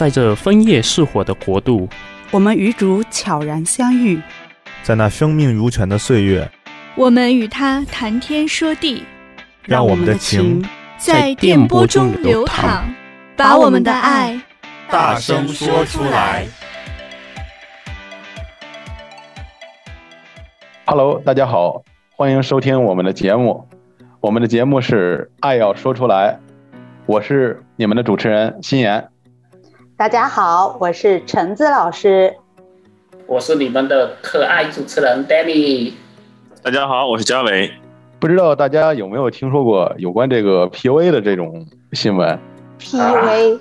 在这枫叶似火的国度，我们与主悄然相遇，在那生命如泉的岁月，我们与他谈天说地，让我们的情在电波中流淌，把我们的爱大声说出来。Hello，大家好，欢迎收听我们的节目。我们的节目是《爱要说出来》，我是你们的主持人心妍。大家好，我是橙子老师。我是你们的可爱主持人 Danny。大家好，我是嘉伟。不知道大家有没有听说过有关这个 PUA 的这种新闻？PUA、啊、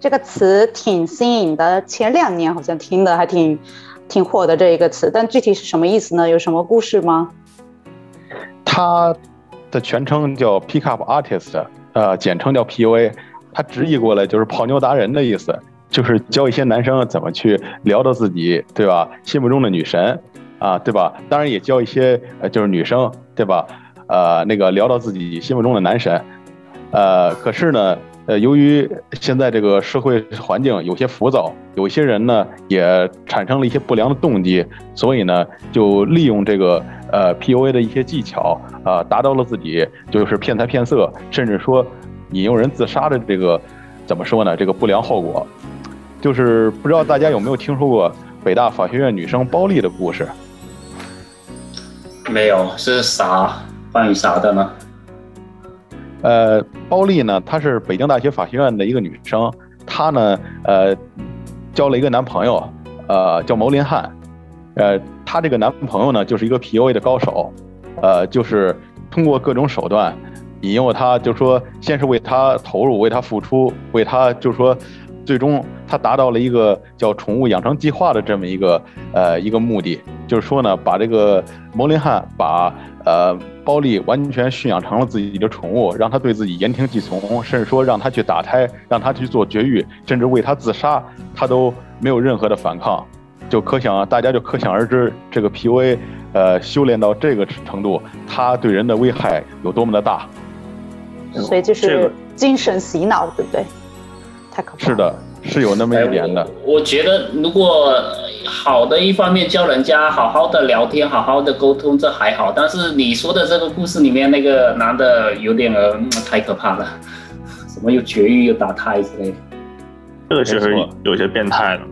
这个词挺新颖的，前两年好像听的还挺。挺火的这一个词，但具体是什么意思呢？有什么故事吗？它的全称叫 Pick Up Artist，呃，简称叫 PUA。它直译过来就是泡妞达人的意思，就是教一些男生怎么去撩到自己，对吧？心目中的女神啊，对吧？当然也教一些呃，就是女生，对吧？呃，那个撩到自己心目中的男神。呃，可是呢。呃，由于现在这个社会环境有些浮躁，有些人呢也产生了一些不良的动机，所以呢就利用这个呃 PUA 的一些技巧啊、呃，达到了自己就是骗财骗色，甚至说引诱人自杀的这个怎么说呢？这个不良后果，就是不知道大家有没有听说过北大法学院女生包丽的故事？没有，是啥？关于啥的呢？呃，包丽呢，她是北京大学法学院的一个女生，她呢，呃，交了一个男朋友，呃，叫牟林汉，呃，她这个男朋友呢，就是一个 PUA 的高手，呃，就是通过各种手段引诱她，就说，先是为她投入，为她付出，为她，就是说，最终他达到了一个叫宠物养成计划的这么一个呃一个目的，就是说呢，把这个摩林汉把呃。包丽完全驯养成了自己的宠物，让他对自己言听计从，甚至说让他去打胎，让他去做绝育，甚至为他自杀，他都没有任何的反抗。就可想，大家就可想而知，这个 PUA，呃，修炼到这个程度，他对人的危害有多么的大。所以就是精神洗脑，对不对？太可怕了。是的。是有那么一点的。哎、我，我觉得，如果好的一方面教人家好好的聊天，好好的沟通，这还好。但是你说的这个故事里面那个男的有点呃、嗯，太可怕了，什么又绝育又打胎之类的。这个确实有些变态了。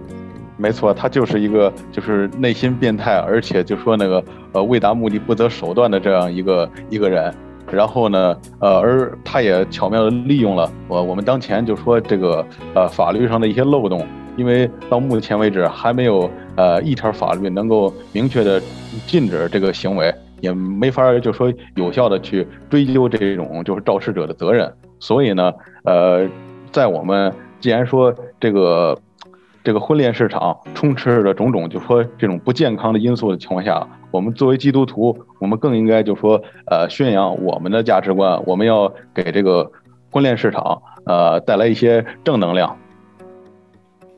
没错，他就是一个就是内心变态，而且就说那个呃为达目的不择手段的这样一个一个人。然后呢，呃，而他也巧妙地利用了我我们当前就说这个呃法律上的一些漏洞，因为到目前为止还没有呃一条法律能够明确的禁止这个行为，也没法就说有效的去追究这种就是肇事者的责任。所以呢，呃，在我们既然说这个。这个婚恋市场充斥着种种，就说这种不健康的因素的情况下，我们作为基督徒，我们更应该就说，呃，宣扬我们的价值观，我们要给这个婚恋市场，呃，带来一些正能量。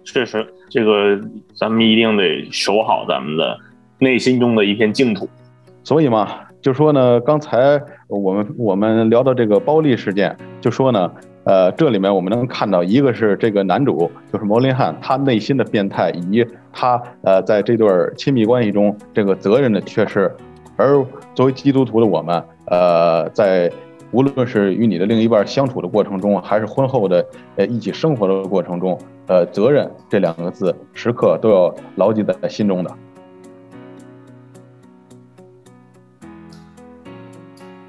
确实，这个咱们一定得守好咱们的内心中的一片净土。所以嘛，就说呢，刚才我们我们聊到这个包丽事件，就说呢。呃，这里面我们能看到，一个是这个男主，就是摩林汉，他内心的变态，以及他呃在这段亲密关系中这个责任的缺失。而作为基督徒的我们，呃，在无论是与你的另一半相处的过程中，还是婚后的呃一起生活的过程中，呃，责任这两个字时刻都要牢记在心中的。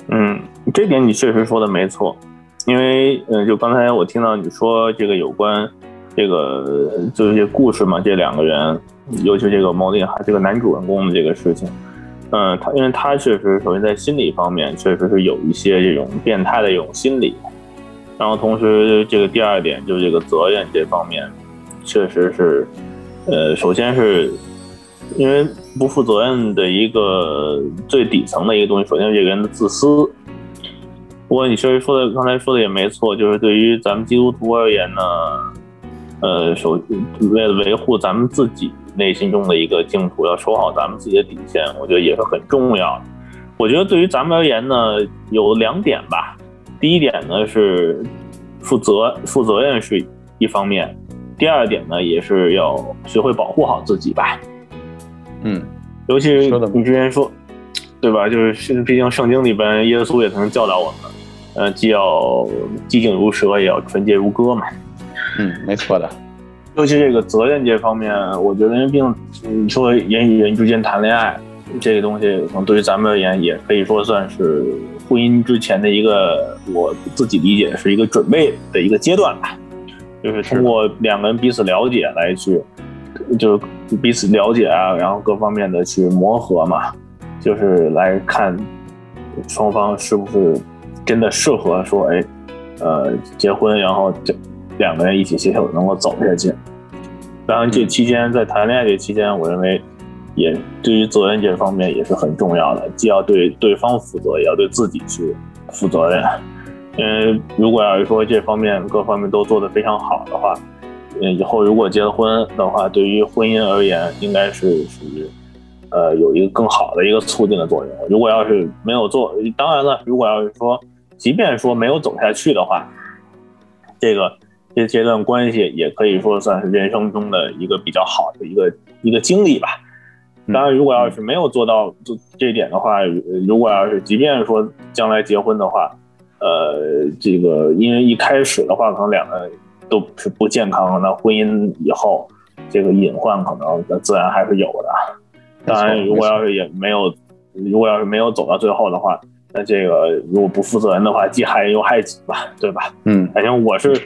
嗯，这点你确实说的没错。因为，嗯，就刚才我听到你说这个有关，这个就是这故事嘛，这两个人，尤其这个牟林汉这个男主人公的这个事情，嗯，他因为他确实首先在心理方面确实是有一些这种变态的一种心理，然后同时这个第二点就是这个责任这方面，确实是，呃，首先是因为不负责任的一个最底层的一个东西，首先是这个人的自私。不过你确实说的，刚才说的也没错，就是对于咱们基督徒而言呢，呃，首为了维护咱们自己内心中的一个净土，要守好咱们自己的底线，我觉得也是很重要的。我觉得对于咱们而言呢，有两点吧。第一点呢是负责负责任是一方面，第二点呢，也是要学会保护好自己吧。嗯，尤其是你之前说，对吧？就是毕竟圣经里边耶稣也曾经教导我们，呃，既要机警如蛇，也要纯洁如歌嘛。嗯，没错的。尤其这个责任这方面，我觉得因为毕竟你说人与人之间谈恋爱这个东西，可能对于咱们而言，也可以说算是婚姻之前的一个，我自己理解是一个准备的一个阶段吧。就是通过两个人彼此了解来去，就是彼此了解啊，然后各方面的去磨合嘛，就是来看双方是不是真的适合说，哎，呃，结婚，然后这两个人一起携手能够走下去。当然，这期间在谈恋爱这期间，我认为也对于责任这方面也是很重要的，既要对对方负责，也要对自己去负责任。因为如果要是说这方面各方面都做得非常好的话，嗯，以后如果结了婚的话，对于婚姻而言，应该是属于，呃，有一个更好的一个促进的作用。如果要是没有做，当然了，如果要是说，即便说没有走下去的话，这个这阶段关系也可以说算是人生中的一个比较好的一个一个经历吧。当然，如果要是没有做到这这一点的话，如果要是即便说将来结婚的话，呃，这个因为一开始的话，可能两个都是不健康，那婚姻以后这个隐患可能自然还是有的。当然，如果要是也没有，如果要是没有走到最后的话，那这个如果不负责任的话，既害人又害己吧，对吧？嗯，反正我是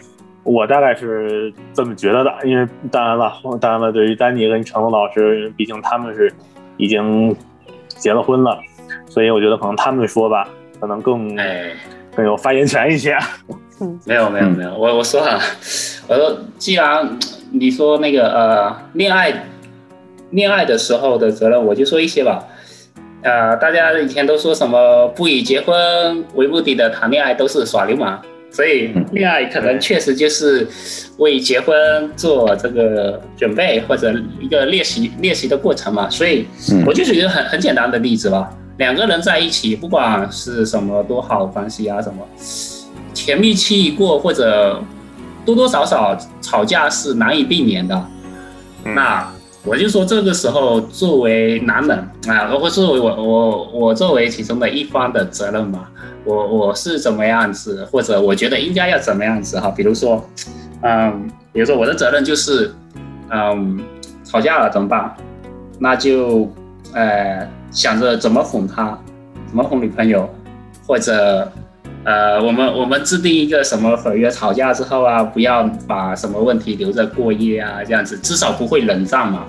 我大概是这么觉得的。因为当然了，当然了，对于丹尼跟成龙老师，毕竟他们是已经结了婚了，所以我觉得可能他们说吧，可能更。哎更有发言权一些。嗯，没有没有没有，我我说了，我说既然你说那个呃恋爱恋爱的时候的责任，我就说一些吧。呃，大家以前都说什么不以结婚为目的的谈恋爱都是耍流氓，所以恋爱可能确实就是为结婚做这个准备或者一个练习练习的过程嘛。所以我就举一个很很简单的例子吧。两个人在一起，不管是什么多好关系啊，什么甜蜜期一过，或者多多少少吵架是难以避免的。那我就说，这个时候作为男人啊，或作为我我我作为其中的一方的责任嘛，我我是怎么样子，或者我觉得应该要怎么样子哈？比如说，嗯，比如说我的责任就是，嗯，吵架了怎么办？那就，呃。想着怎么哄她，怎么哄女朋友，或者，呃，我们我们制定一个什么合约，吵架之后啊，不要把什么问题留着过夜啊，这样子至少不会冷战嘛。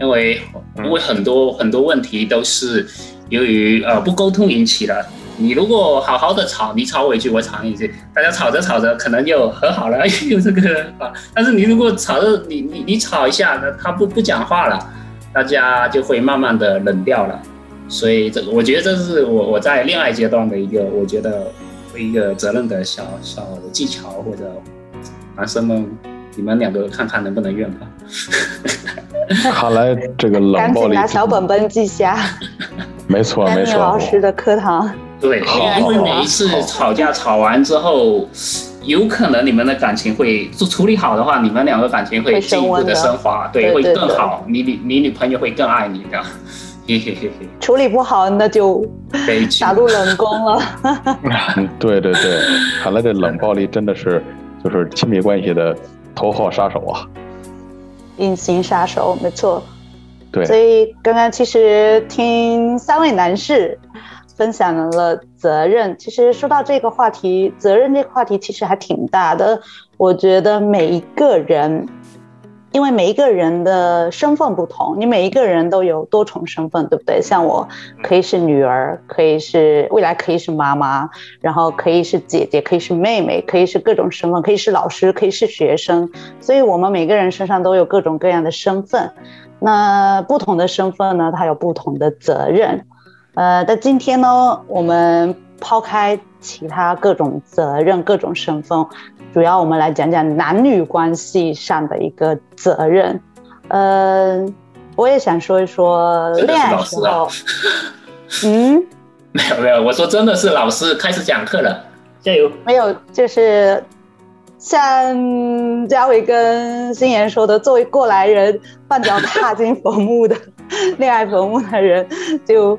因为因为很多很多问题都是由于呃不沟通引起的。你如果好好的吵，你吵我一句，我吵你一句，大家吵着吵着可能就和好了，有这个啊。但是你如果吵着你你你吵一下，那他不不讲话了，大家就会慢慢的冷掉了。所以这个，我觉得这是我我在恋爱阶段的一个，我觉得一个责任的小小技巧，或者男生们，你们两个看看能不能用吧。看来这个冷暴力，赶紧拿小本本记下。没错没错。老师的课堂。对，因为每一次吵架吵完之后，有可能你们的感情会就处理好的话，你们两个感情会进一步的升华，对，会更好。你你你女朋友会更爱你的。处理不好那就打入冷宫了。对对对，看来这冷暴力真的是就是亲密关系的头号杀手啊，隐形杀手，没错。对，所以刚刚其实听三位男士分享了责任，其实说到这个话题，责任这个话题其实还挺大的。我觉得每一个人。因为每一个人的身份不同，你每一个人都有多重身份，对不对？像我可以是女儿，可以是未来可以是妈妈，然后可以是姐姐，可以是妹妹，可以是各种身份，可以是老师，可以是学生。所以我们每个人身上都有各种各样的身份。那不同的身份呢，它有不同的责任。呃，但今天呢，我们抛开其他各种责任、各种身份。主要我们来讲讲男女关系上的一个责任。嗯、呃，我也想说一说恋爱时候。嗯，没有没有，我说真的是老师开始讲课了，加油。没有，就是像嘉伟跟心妍说的，作为过来人，半脚踏进坟墓的 恋爱坟墓的人，就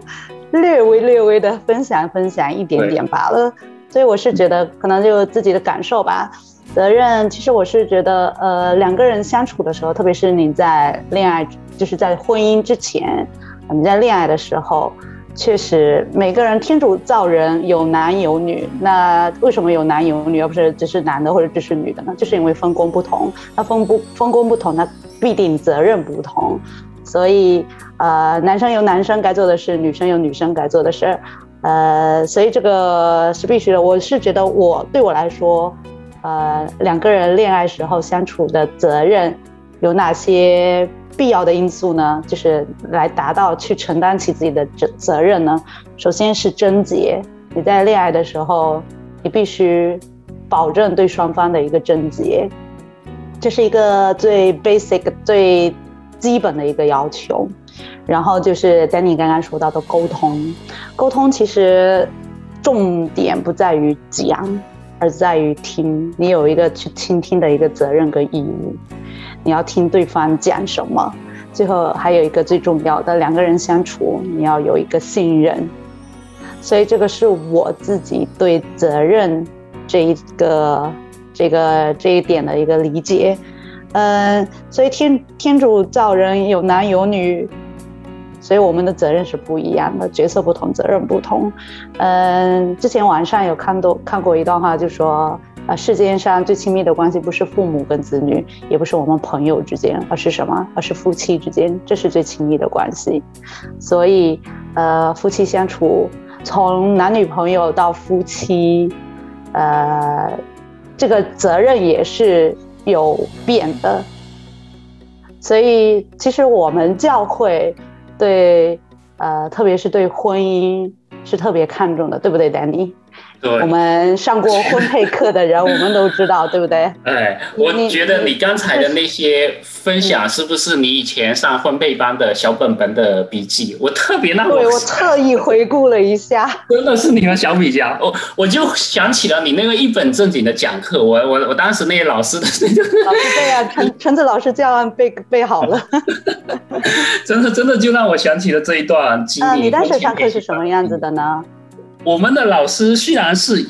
略微略微的分享分享一点点罢了。所以我是觉得，可能就自己的感受吧。责任，其实我是觉得，呃，两个人相处的时候，特别是你在恋爱，就是在婚姻之前，你在恋爱的时候。确实，每个人天主造人有男有女，那为什么有男有女，而不是只是男的或者只是女的呢？就是因为分工不同，那分不分工不同，那必定责任不同。所以，呃，男生有男生该做的事，女生有女生该做的事，呃，所以这个是必须的。我是觉得我，我对我来说，呃，两个人恋爱时候相处的责任有哪些？必要的因素呢，就是来达到去承担起自己的责责任呢。首先是贞洁，你在恋爱的时候，你必须保证对双方的一个贞洁，这是一个最 basic、最基本的一个要求。然后就是 Danny 刚刚说到的沟通，沟通其实重点不在于讲，而在于听。你有一个去倾听的一个责任跟义务。你要听对方讲什么，最后还有一个最重要的，两个人相处你要有一个信任，所以这个是我自己对责任这一个这个这一点的一个理解。嗯，所以天天主造人有男有女，所以我们的责任是不一样的，角色不同，责任不同。嗯，之前网上有看到看过一段话，就说。啊，世界上最亲密的关系不是父母跟子女，也不是我们朋友之间，而是什么？而是夫妻之间，这是最亲密的关系。所以，呃，夫妻相处，从男女朋友到夫妻，呃，这个责任也是有变的。所以，其实我们教会对，呃，特别是对婚姻是特别看重的，对不对，Danny？对我们上过婚配课的人，我们都知道，对不对？哎，我觉得你刚才的那些分享，是不是你以前上婚配班的小本本的笔记？我特别那，对，我特意回顾了一下，真的是你的小笔记啊！我我就想起了你那个一本正经的讲课，我我我当时那些老师的那个 老师对啊，陈陈子老师教案背背好了，真的真的就让我想起了这一段经历。啊，你当时上课是什么样子的呢？我们的老师虽然是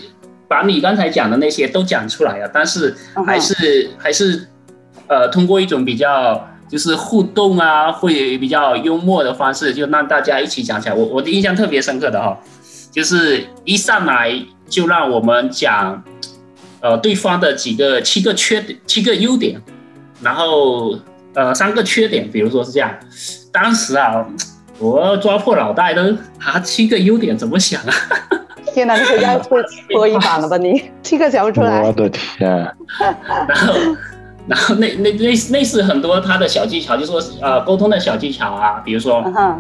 把你刚才讲的那些都讲出来了，但是还是、uh. 还是呃通过一种比较就是互动啊，会比较幽默的方式，就让大家一起讲起来。我我的印象特别深刻的哈，就是一上来就让我们讲呃对方的几个七个缺点七个优点，然后呃三个缺点，比如说是这样，当时啊。我要抓破脑袋的，啊七个优点怎么想啊？天哪，你回家会搓衣板了吧你？七个想不出来。我的天！然后，然后那那类类似很多他的小技巧，就说呃沟通的小技巧啊，比如说，uh.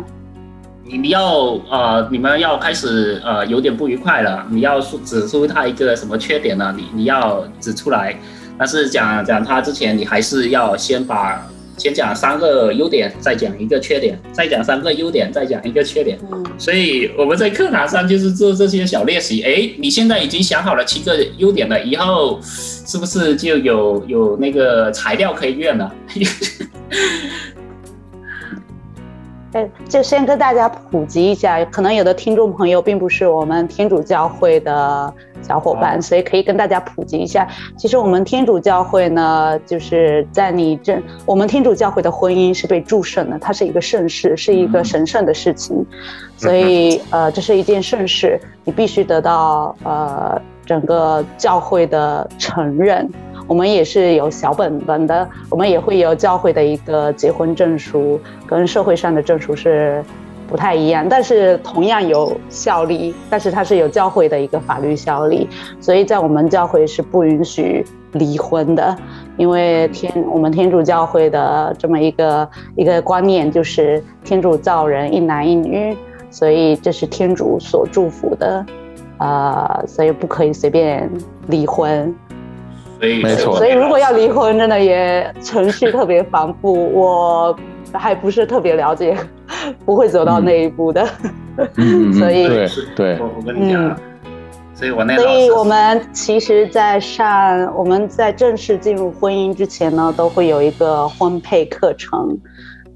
你你要呃你们要开始呃有点不愉快了，你要说指出他一个什么缺点呢？你你要指出来，但是讲讲他之前，你还是要先把。先讲三个优点，再讲一个缺点，再讲三个优点，再讲一个缺点。嗯，所以我们在课堂上就是做这些小练习。哎，你现在已经想好了七个优点了，以后是不是就有有那个材料可以用了？哎，就先跟大家普及一下，可能有的听众朋友并不是我们天主教会的小伙伴，所以可以跟大家普及一下。其实我们天主教会呢，就是在你这，我们天主教会的婚姻是被祝圣的，它是一个圣事，是一个神圣的事情，所以呃，这是一件盛事，你必须得到呃整个教会的承认。我们也是有小本本的，我们也会有教会的一个结婚证书，跟社会上的证书是不太一样，但是同样有效力，但是它是有教会的一个法律效力，所以在我们教会是不允许离婚的，因为天我们天主教会的这么一个一个观念就是天主造人一男一女，所以这是天主所祝福的，呃，所以不可以随便离婚。没错，所以如果要离婚，真的也程序特别繁复，我还不是特别了解，不会走到那一步的。嗯，所以对对，我我跟你讲，所以我那所以我们其实，在上我们在正式进入婚姻之前呢，都会有一个婚配课程，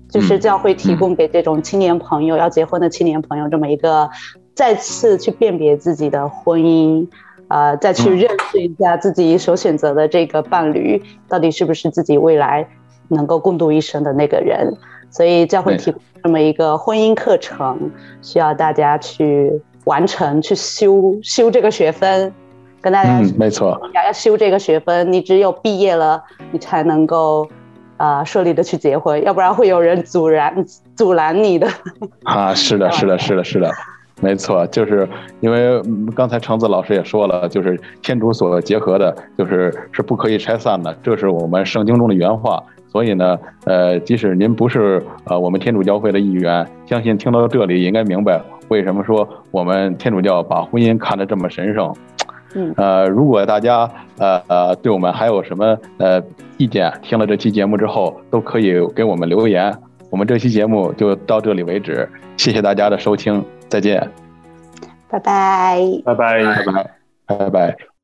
就是教会提供给这种青年朋友、嗯、要结婚的青年朋友这么一个再次去辨别自己的婚姻，呃，再去认识一下自己所选择的这个伴侣到底是不是自己未来能够共度一生的那个人。所以教会提供这么一个婚姻课程，需要大家去。完成去修修这个学分，跟大家、嗯、没错，要修这个学分，你只有毕业了，你才能够啊顺利的去结婚，要不然会有人阻拦阻拦你的。啊，是的，是的，是的，是的，没错，就是因为刚才橙子老师也说了，就是天主所结合的，就是是不可以拆散的，这是我们圣经中的原话。所以呢，呃，即使您不是呃我们天主教会的一员，相信听到这里应该明白。为什么说我们天主教把婚姻看得这么神圣？嗯，呃，如果大家呃呃对我们还有什么呃意见，听了这期节目之后都可以给我们留言。我们这期节目就到这里为止，谢谢大家的收听，再见，拜拜，拜拜，拜拜，拜拜。